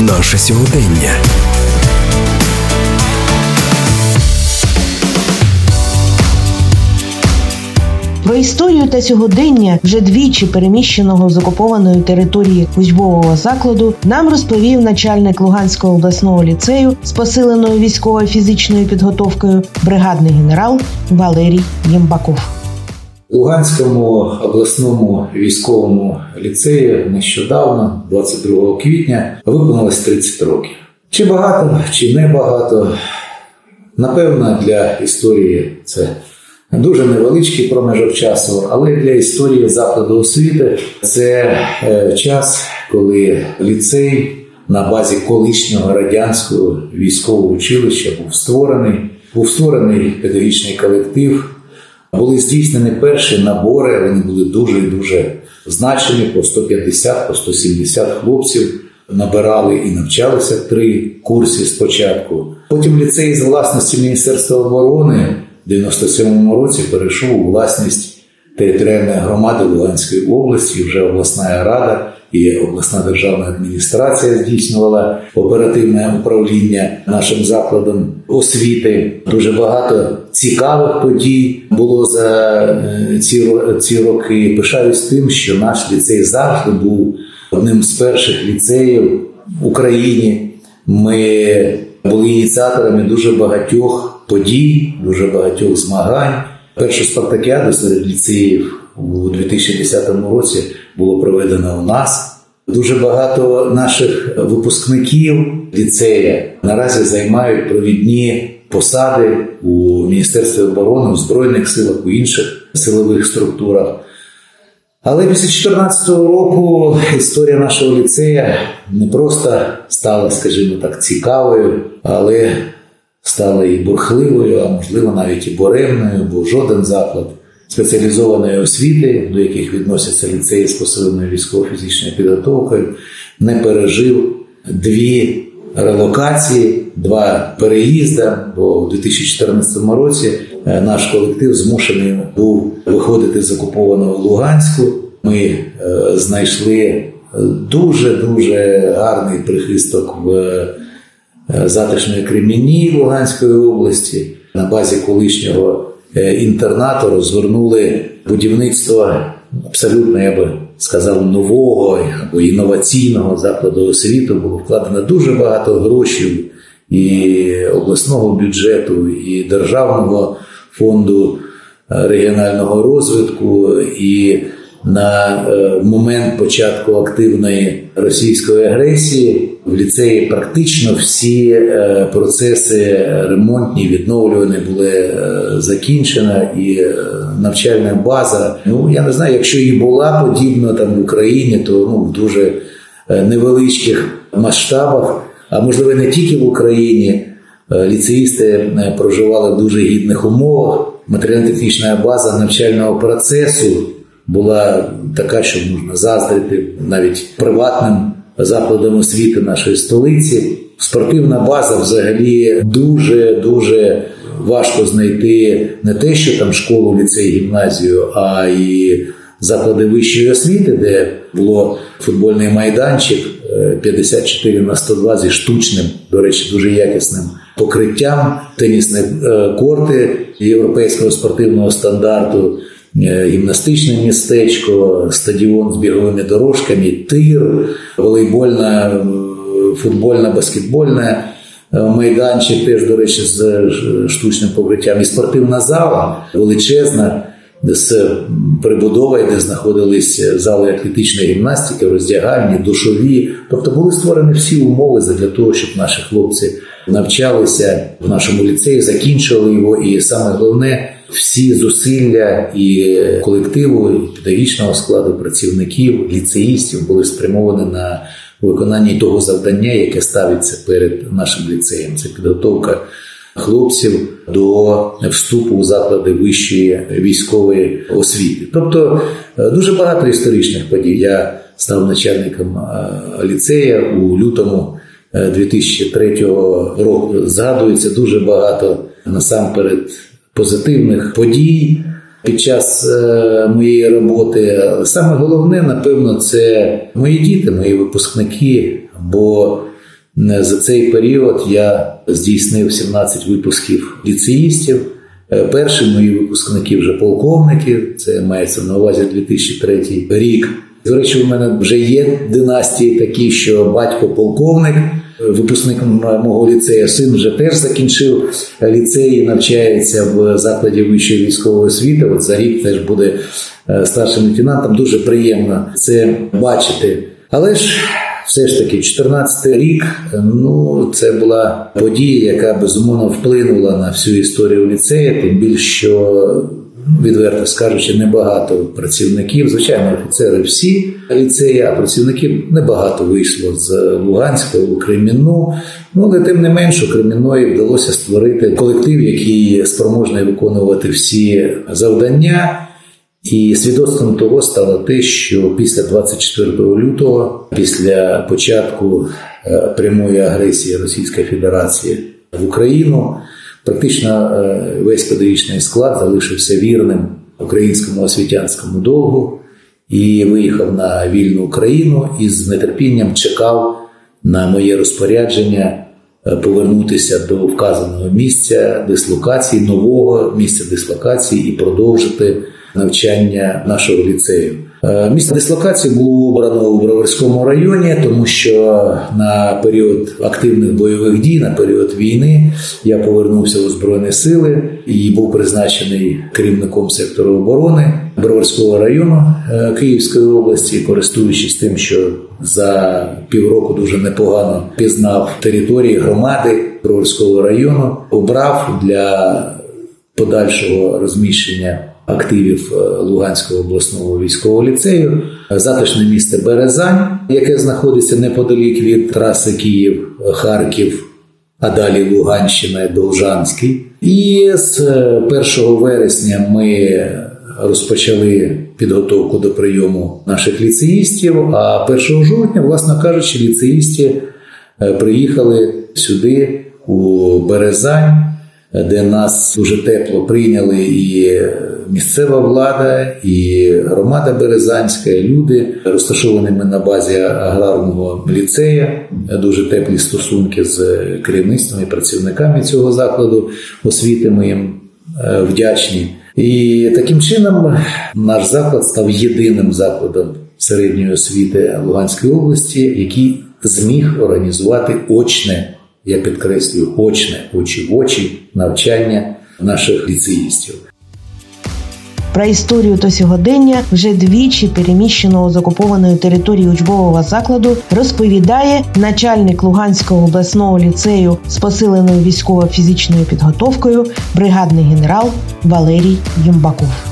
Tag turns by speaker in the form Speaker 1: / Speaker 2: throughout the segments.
Speaker 1: Наше сьогодення.
Speaker 2: Про історію та сьогодення вже двічі переміщеного з окупованої території учбового закладу нам розповів начальник Луганського обласного ліцею з посиленою військово-фізичною підготовкою бригадний генерал Валерій Ємбаков.
Speaker 3: Луганському обласному військовому ліцеї нещодавно, 22 квітня, виповнилось 30 років. Чи багато, чи не багато. Напевно, для історії це дуже невеличкий проміжок часу, але для історії закладу освіти це е, час, коли ліцей на базі колишнього радянського військового училища був створений, був створений педагогічний колектив. Були здійснені перші набори, вони були дуже і дуже значені, по 150, по 170 хлопців. Набирали і навчалися три курси спочатку. Потім ліцей з власності Міністерства оборони в 97-му році перейшов у власність територіальної громади Луганської області. Вже обласна рада і обласна державна адміністрація здійснювала оперативне управління нашим закладом освіти. Дуже багато цікавих подій було за е, ці ці роки. Пишаюсь тим, що наш ліцей завжди був одним з перших ліцеїв в Україні. Ми були ініціаторами дуже багатьох подій, дуже багатьох змагань. Першу спартакіаду серед ліцеїв у 2010 році було проведено у нас. Дуже багато наших випускників ліцея наразі займають провідні посади у Міністерстві оборони, у Збройних силах, у інших силових структурах. Але після 2014 року історія нашого ліцея не просто стала, скажімо так, цікавою, але стала і бурхливою, а можливо навіть і буремною, бо жоден заклад спеціалізованої освіти, до яких відносяться ліцеї з посиленою військово-фізичною підготовкою, не пережив дві релокації, два переїзди. Бо у 2014 році е, наш колектив змушений був виходити з окупованого Луганську. Ми е, знайшли дуже дуже гарний прихисток в е, затишної Креміні Луганської області на базі колишнього інтернату розгорнули будівництво абсолютно, я би сказав, нового або інноваційного закладу освіти. Було вкладено дуже багато грошей і обласного бюджету, і державного фонду регіонального розвитку. і на е, момент початку активної російської агресії в ліцеї практично всі е, процеси ремонтні відновлювані були е, закінчені, і навчальна база. Ну я не знаю, якщо і була подібна там в Україні, то ну в дуже невеличких масштабах, а можливо не тільки в Україні. Ліцеїсти проживали в дуже гідних умовах. Матеріально-технічна база навчального процесу була така, що можна заздрити навіть приватним закладам освіти нашої столиці. Спортивна база взагалі дуже дуже важко знайти не те, що там школу, ліцей, гімназію, а і заклади вищої освіти, де було футбольний майданчик 54 на 102 зі штучним, до речі, дуже якісним покриттям, тенісні е, корти європейського спортивного стандарту. Е, гімнастичне містечко, стадіон з біговими дорожками, тир, волейбольна, е, футбольна, баскетбольна е, майданчик, теж, до речі, з штучним покриттям, і спортивна зала величезна. З прибудовою, де знаходились зали атлетичної гімнастики, роздягальні, душові. Тобто були створені всі умови для того, щоб наші хлопці навчалися в нашому ліцеї, закінчували його. І саме головне, всі зусилля і колективу, і педагогічного складу працівників, ліцеїстів були спрямовані на виконання того завдання, яке ставиться перед нашим ліцеєм. Це підготовка. Хлопців до вступу у заклади вищої військової освіти, тобто е, дуже багато історичних подій. Я став начальником е, ліцея у лютому 2003 е, року. Згадується дуже багато насамперед позитивних подій під час моєї роботи. Саме головне, напевно, це мої діти, мої випускники. Бо За цей період я здійснив 17 випусків ліцеїстів. Перші мої випускники вже полковники, це мається на увазі 2003 рік. До речі, у мене вже є династії такі, що батько полковник, випускник мого ліцею, син вже теж закінчив ліцей і навчається в закладі вищої військової освіти. От за рік теж буде е, старшим лейтенантом. Дуже приємно це бачити. Але ж все ж таки, 14 рік, ну це була подія, яка безумовно вплинула на всю історію ліцею, тим більше що відверто скажучи, небагато працівників. Звичайно, офіцери всі ліцеї, а працівників небагато вийшло з Луганська у Кремінну. Ну, але тим не менше, у Кремінної вдалося створити колектив, який спроможний виконувати всі завдання. І свідоцтвом того стало те, що після 24 лютого, після початку е, прямої агресії Російської Федерації в Україну, Практично е, весь педагогічний склад залишився вірним українському освітянському довгу і виїхав на вільну Україну і з нетерпінням чекав на моє розпорядження е, повернутися до вказаного місця дислокації, нового місця дислокації і продовжити навчання нашого ліцею. Е, місце дислокації було обрано у Броварському районі, тому що на період активних бойових дій, на період війни, я повернувся у Збройні Сили і був призначений керівником сектору оборони Броварського району е, Київської області, користуючись тим, що за півроку дуже непогано пізнав території громади Броварського району, обрав для подальшого розміщення активів е, Луганського обласного військового ліцею, затишне місце Березань, яке знаходиться неподалік від траси Київ-Харків, а далі Луганщина Довжанський. І з 1 е, вересня ми розпочали підготовку до прийому наших ліцеїстів. А 1 жовтня, власно кажучи, ліцеїсти е, приїхали сюди у Березань де нас дуже тепло прийняли і місцева влада, і громада Березанська, і люди розташованими на базі аграрного ліцея, дуже теплі стосунки з керівництвом і працівниками цього закладу освіти. Ми їм е, вдячні. І таким чином наш заклад став єдиним закладом середньої освіти Луганської області, який зміг організувати очне я підкреслюю очне очі в очі навчання наших ліцеїстів.
Speaker 2: Про історію та сьогодення вже двічі переміщеного з окупованої території учбового закладу розповідає начальник Луганського обласного ліцею з посиленою військово-фізичною підготовкою, бригадний генерал Валерій Юмбаков.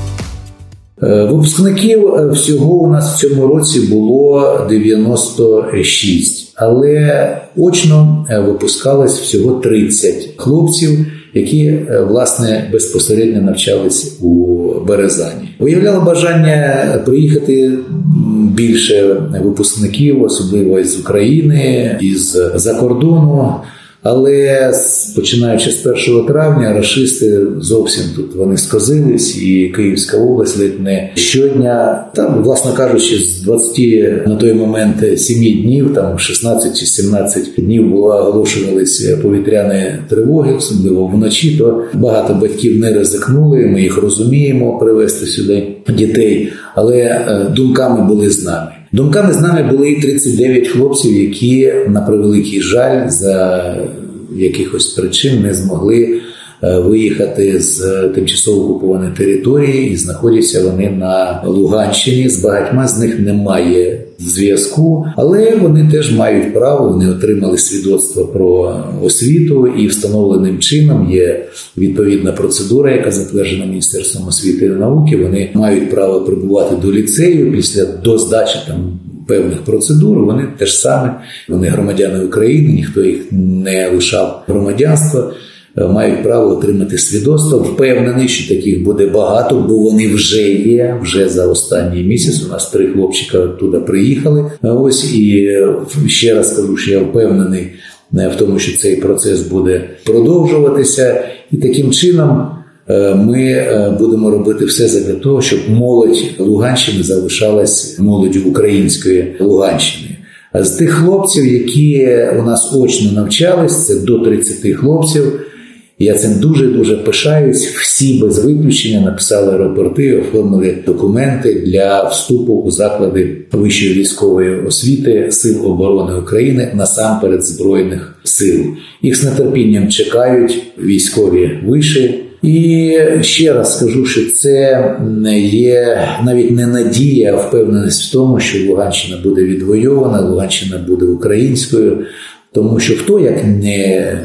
Speaker 3: Е, випускників е, всього у нас в цьому році було 96, але очно е, випускалось всього 30 хлопців, які власне безпосередньо навчались у Березані. Виявляло бажання приїхати більше випускників, особливо з України, із за кордону. Але починаючи з 1 травня, рашисти зовсім тут вони сказились, і Київська область ледь не щодня, там, власне кажучи, з 20 на той момент 7 днів, там 16 чи 17 днів було оголошувалися повітряні тривоги, особливо вночі. То багато батьків не ризикнули. Ми їх розуміємо привезти сюди дітей, але е, думками були з нами. Думками з нами були і 39 хлопців, які на превеликий жаль за якихось причин не змогли е, виїхати з тимчасово окупованої території, і знаходяться вони на Луганщині. З багатьма з них немає зв'язку, але вони теж мають право. Вони отримали свідоцтво про освіту, і встановленим чином є відповідна процедура, яка затверджена міністерством освіти і науки. Вони мають право прибувати до ліцею після до здачі там. Певних процедур вони теж саме, вони громадяни України, ніхто їх не лишав громадянства. Е, мають право отримати свідоцтво. Впевнений, що таких буде багато, бо вони вже є. Вже за останній місяць. У нас три хлопчика туди приїхали. Ось і е, ще раз кажу, що я впевнений е, в тому, що цей процес буде продовжуватися, і таким чином. Ми будемо робити все для того, щоб молодь Луганщини залишалась молоддю української Луганщини. З тих хлопців, які у нас очно навчались, це до 30 хлопців. Я цим дуже дуже пишаюсь. Всі без виключення написали аеропорти, оформили документи для вступу у заклади вищої військової освіти Сил оборони України насамперед збройних сил. Їх з нетерпінням чекають військові виші. І ще раз скажу, що це є навіть не надія, а впевненість в тому, що Луганщина буде відвойована, Луганщина буде українською, тому що хто як не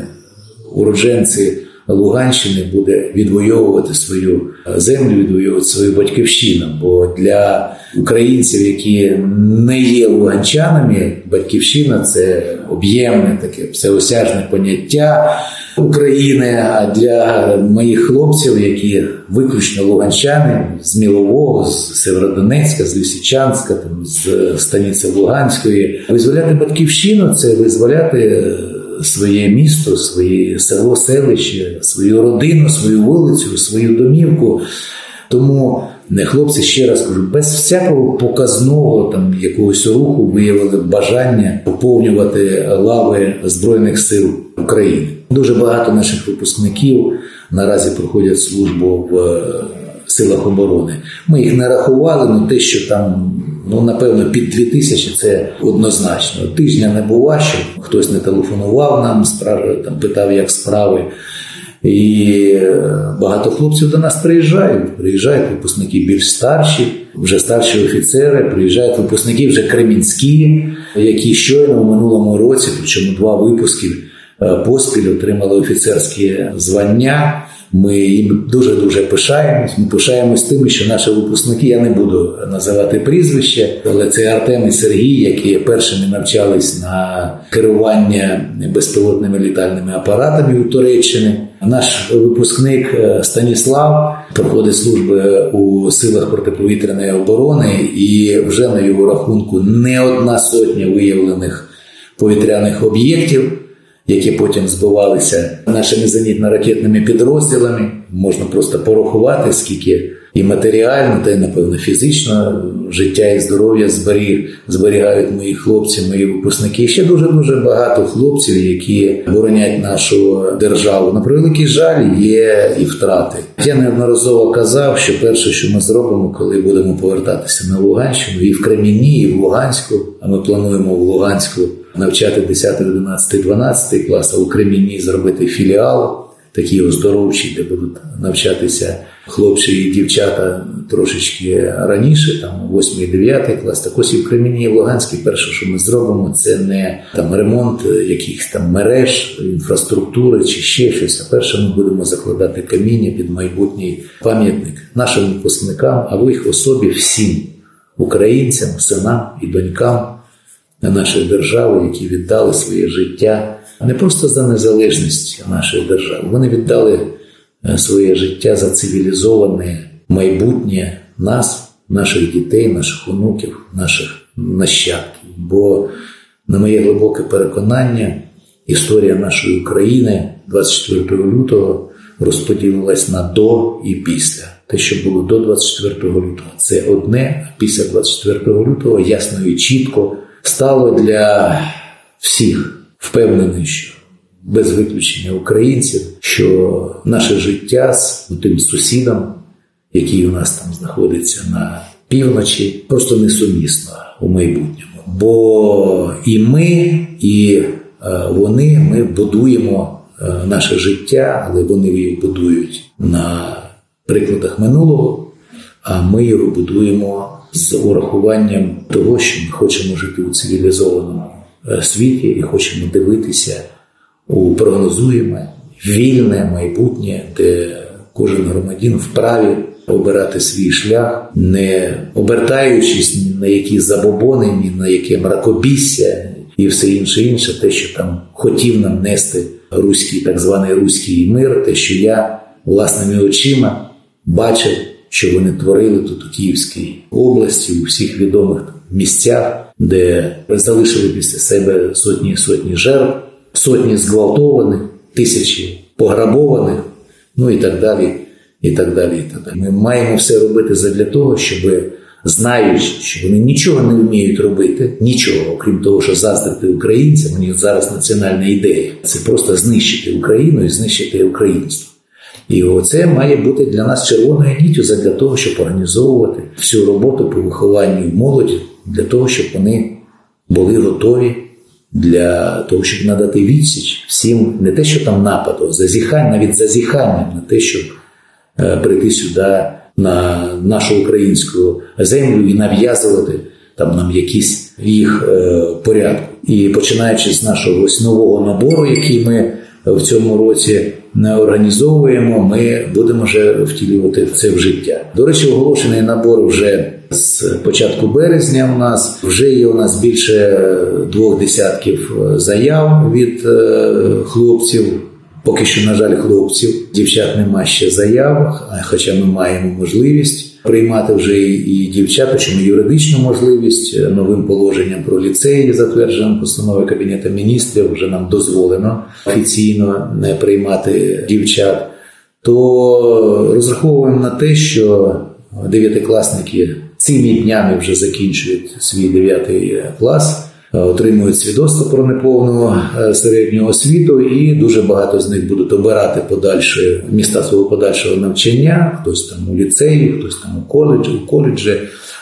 Speaker 3: уродженці Луганщини буде відвоювати свою землю, відвоювати свою батьківщину. Бо для українців, які не є луганчанами, батьківщина це об'ємне таке всеосяжне поняття України. А для моїх хлопців, які виключно луганчани з Мілового, з Северодонецька, з Лисичанська, там з станиці Луганської, визволяти батьківщину це визволяти своє місто, своє село, селище, свою родину, свою вулицю, свою домівку. Тому хлопці ще раз кажу, без всякого показного там якогось руху виявили бажання поповнювати лави Збройних сил України. Дуже багато наших випускників наразі проходять службу в е, силах оборони. Ми їх не рахували, але те, що там Ну, напевно, під дві тисячі це однозначно. Тижня не було, що хтось не телефонував нам, там питав, як справи. І е, багато хлопців до нас приїжджають. Приїжджають випускники більш старші, вже старші офіцери, приїжджають випускники вже кремінські, які щойно в минулому році, причому два випуски е, поспіль отримали офіцерські звання. Ми їм дуже дуже пишаємось. Ми пишаємось тим, що наші випускники, я не буду називати прізвище, але це Артем і Сергій, які першими навчались на керування безпілотними літальними апаратами у Туреччині. Наш випускник е, Станіслав проходить служби у силах протиповітряної оборони, і вже на його рахунку не одна сотня виявлених повітряних об'єктів які потім збивалися нашими зенітно-ракетними підрозділами. Можна просто порахувати, скільки і матеріально, та й напевно фізично життя і здоров'я зберіг, зберігають мої хлопці, мої випускники. Ще дуже дуже багато хлопців, які боронять нашу державу. На превеликий жаль, є і втрати. Я неодноразово казав, що перше, що ми зробимо, коли будемо повертатися на Луганщину, і в Кремінні, і в Луганську. А ми плануємо в Луганську навчати 10, 11, 12 клас, а у Кремінні зробити філіал, такий оздоровчий, де будуть навчатися хлопці і дівчата трошечки раніше, там 8, 9 клас. Так ось і в Кремінні і в Луганській перше, що ми зробимо, це не там ремонт якихось там мереж, інфраструктури чи ще щось. А перше ми будемо закладати каміння під майбутній пам'ятник нашим випускникам, а в їх особі всім українцям, синам і донькам нашої держави, які віддали своє життя не просто за незалежність нашої держави, вони віддали е, своє життя за цивілізоване майбутнє нас, наших дітей, наших онуків, наших нащадків. Бо, на моє глибоке переконання, історія нашої України 24 лютого розподілилась на до і після. Те, що було до 24 лютого, це одне, а після 24 лютого ясно і чітко стало для всіх впевнений, що без виключення українців, що наше життя з тим сусідом, який у нас там знаходиться на півночі, просто несумісно у майбутньому. Бо і ми, і е, вони ми будуємо е, наше життя, але вони його будують на прикладах минулого, а ми його будуємо з урахуванням того, що ми хочемо жити у цивілізованому е, світі і хочемо дивитися у прогнозуєме вільне майбутнє, де кожен громадян вправі обирати свій шлях, не обертаючись ні на які забобони, ні на яке мракобісся і все інше інше, те, що там хотів нам нести руський, так званий руський мир, те, що я власними очима бачив що вони творили тут у Київській області, у всіх відомих місцях, де залишили після себе сотні і сотні жертв, сотні зґвалтованих, тисячі пограбованих, ну і так далі. І так далі, і так далі. Ми маємо все робити для того, щоб знаючи, що вони нічого не вміють робити, нічого, окрім того, що заздрити українцям, у них зараз національна ідея це просто знищити Україну і знищити українство. І це має бути для нас червоною ніттю для того, щоб організовувати всю роботу по вихованню молоді, для того, щоб вони були готові для того, щоб надати відсіч всім не те, що там нападу, зазіхання, навіть зазіхання на те, щоб е, прийти сюди на нашу українську землю і нав'язувати там нам якісь їх е, порядку. І починаючи з нашого ось нового набору, який ми в цьому році не організовуємо, ми будемо вже втілювати це в життя. До речі, оголошений набор вже з початку березня. У нас вже є у нас більше двох десятків заяв від е, хлопців. Поки що, на жаль, хлопців, дівчат нема ще заяв, хоча ми маємо можливість приймати вже і дівчат, чому юридичну можливість новим положенням про ліцеї, затвердженим постановою Кабінету міністрів, вже нам дозволено офіційно не приймати дівчат. То розраховуємо на те, що дев'ятикласники цими днями вже закінчують свій дев'ятий клас. Е, отримують свідоцтво про неповну е, середню освіту, і дуже багато з них будуть обирати подальші міста свого подальшого навчання, хтось там у ліцеї, хтось там у коледжі, у коледжі.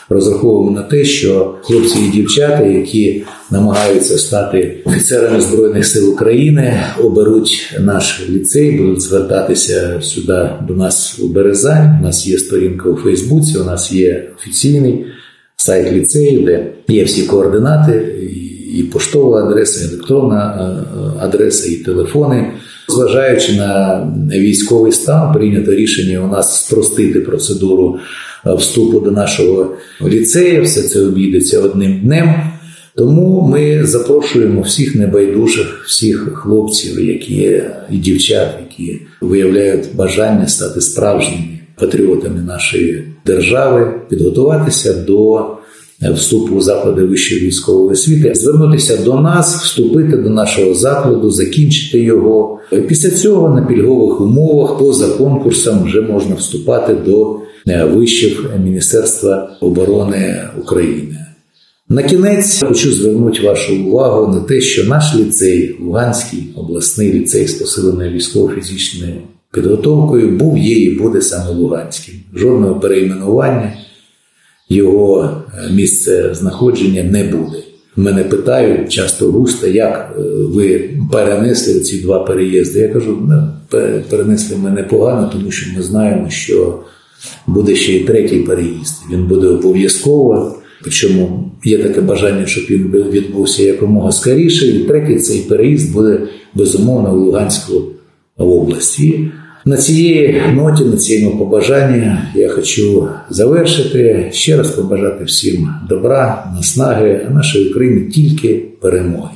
Speaker 3: Розраховуємо на те, що хлопці і дівчата, які намагаються стати офіцерами збройних сил України, оберуть наш ліцей, будуть звертатися сюди до нас у Березань. У нас є сторінка у Фейсбуці, у нас є офіційний сайт ліцею, де є всі координати, і поштова адреса, і електронна е, адреса, і телефони. Зважаючи на військовий стан, прийнято рішення у нас спростити процедуру е, вступу до нашого ліцею. Все це обійдеться одним днем. Тому ми запрошуємо всіх небайдужих, всіх хлопців, які і дівчат, які виявляють бажання стати справжніми патріотами нашої держави, підготуватися до вступу у заклади вищої військової освіти, звернутися до нас, вступити до нашого закладу, закінчити його. Після цього на пільгових умовах поза конкурсом вже можна вступати до е, вищих Міністерства оборони України. На кінець хочу звернути вашу увагу на те, що наш ліцей, Луганський обласний ліцей з посиленою військово-фізичною підготовкою, був є і буде саме Луганським. Жодного перейменування його е, місце знаходження не буде. Мене питають часто густо, як е, ви перенесли ці два переїзди. Я кажу, ну, перенесли мене погано, тому що ми знаємо, що буде ще й третій переїзд. Він буде обов'язково. Причому є таке бажання, щоб він відбувся якомога скоріше. І третій цей переїзд буде безумовно в Луганську області. На цієї ноті, на цьому побажанні я хочу завершити. Ще раз побажати всім добра, наснаги, а нашої України тільки перемоги.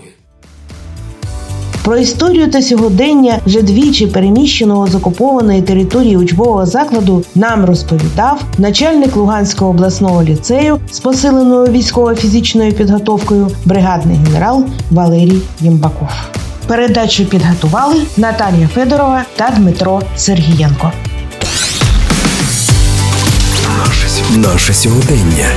Speaker 2: Про історію та сьогодення вже двічі переміщеного з окупованої території учбового закладу нам розповідав начальник Луганського обласного ліцею з посиленою військово-фізичною підготовкою бригадний генерал Валерій Ємбаков. Передачу підготували Наталія Федорова та Дмитро Сергієнко.
Speaker 1: Наше сьогодення.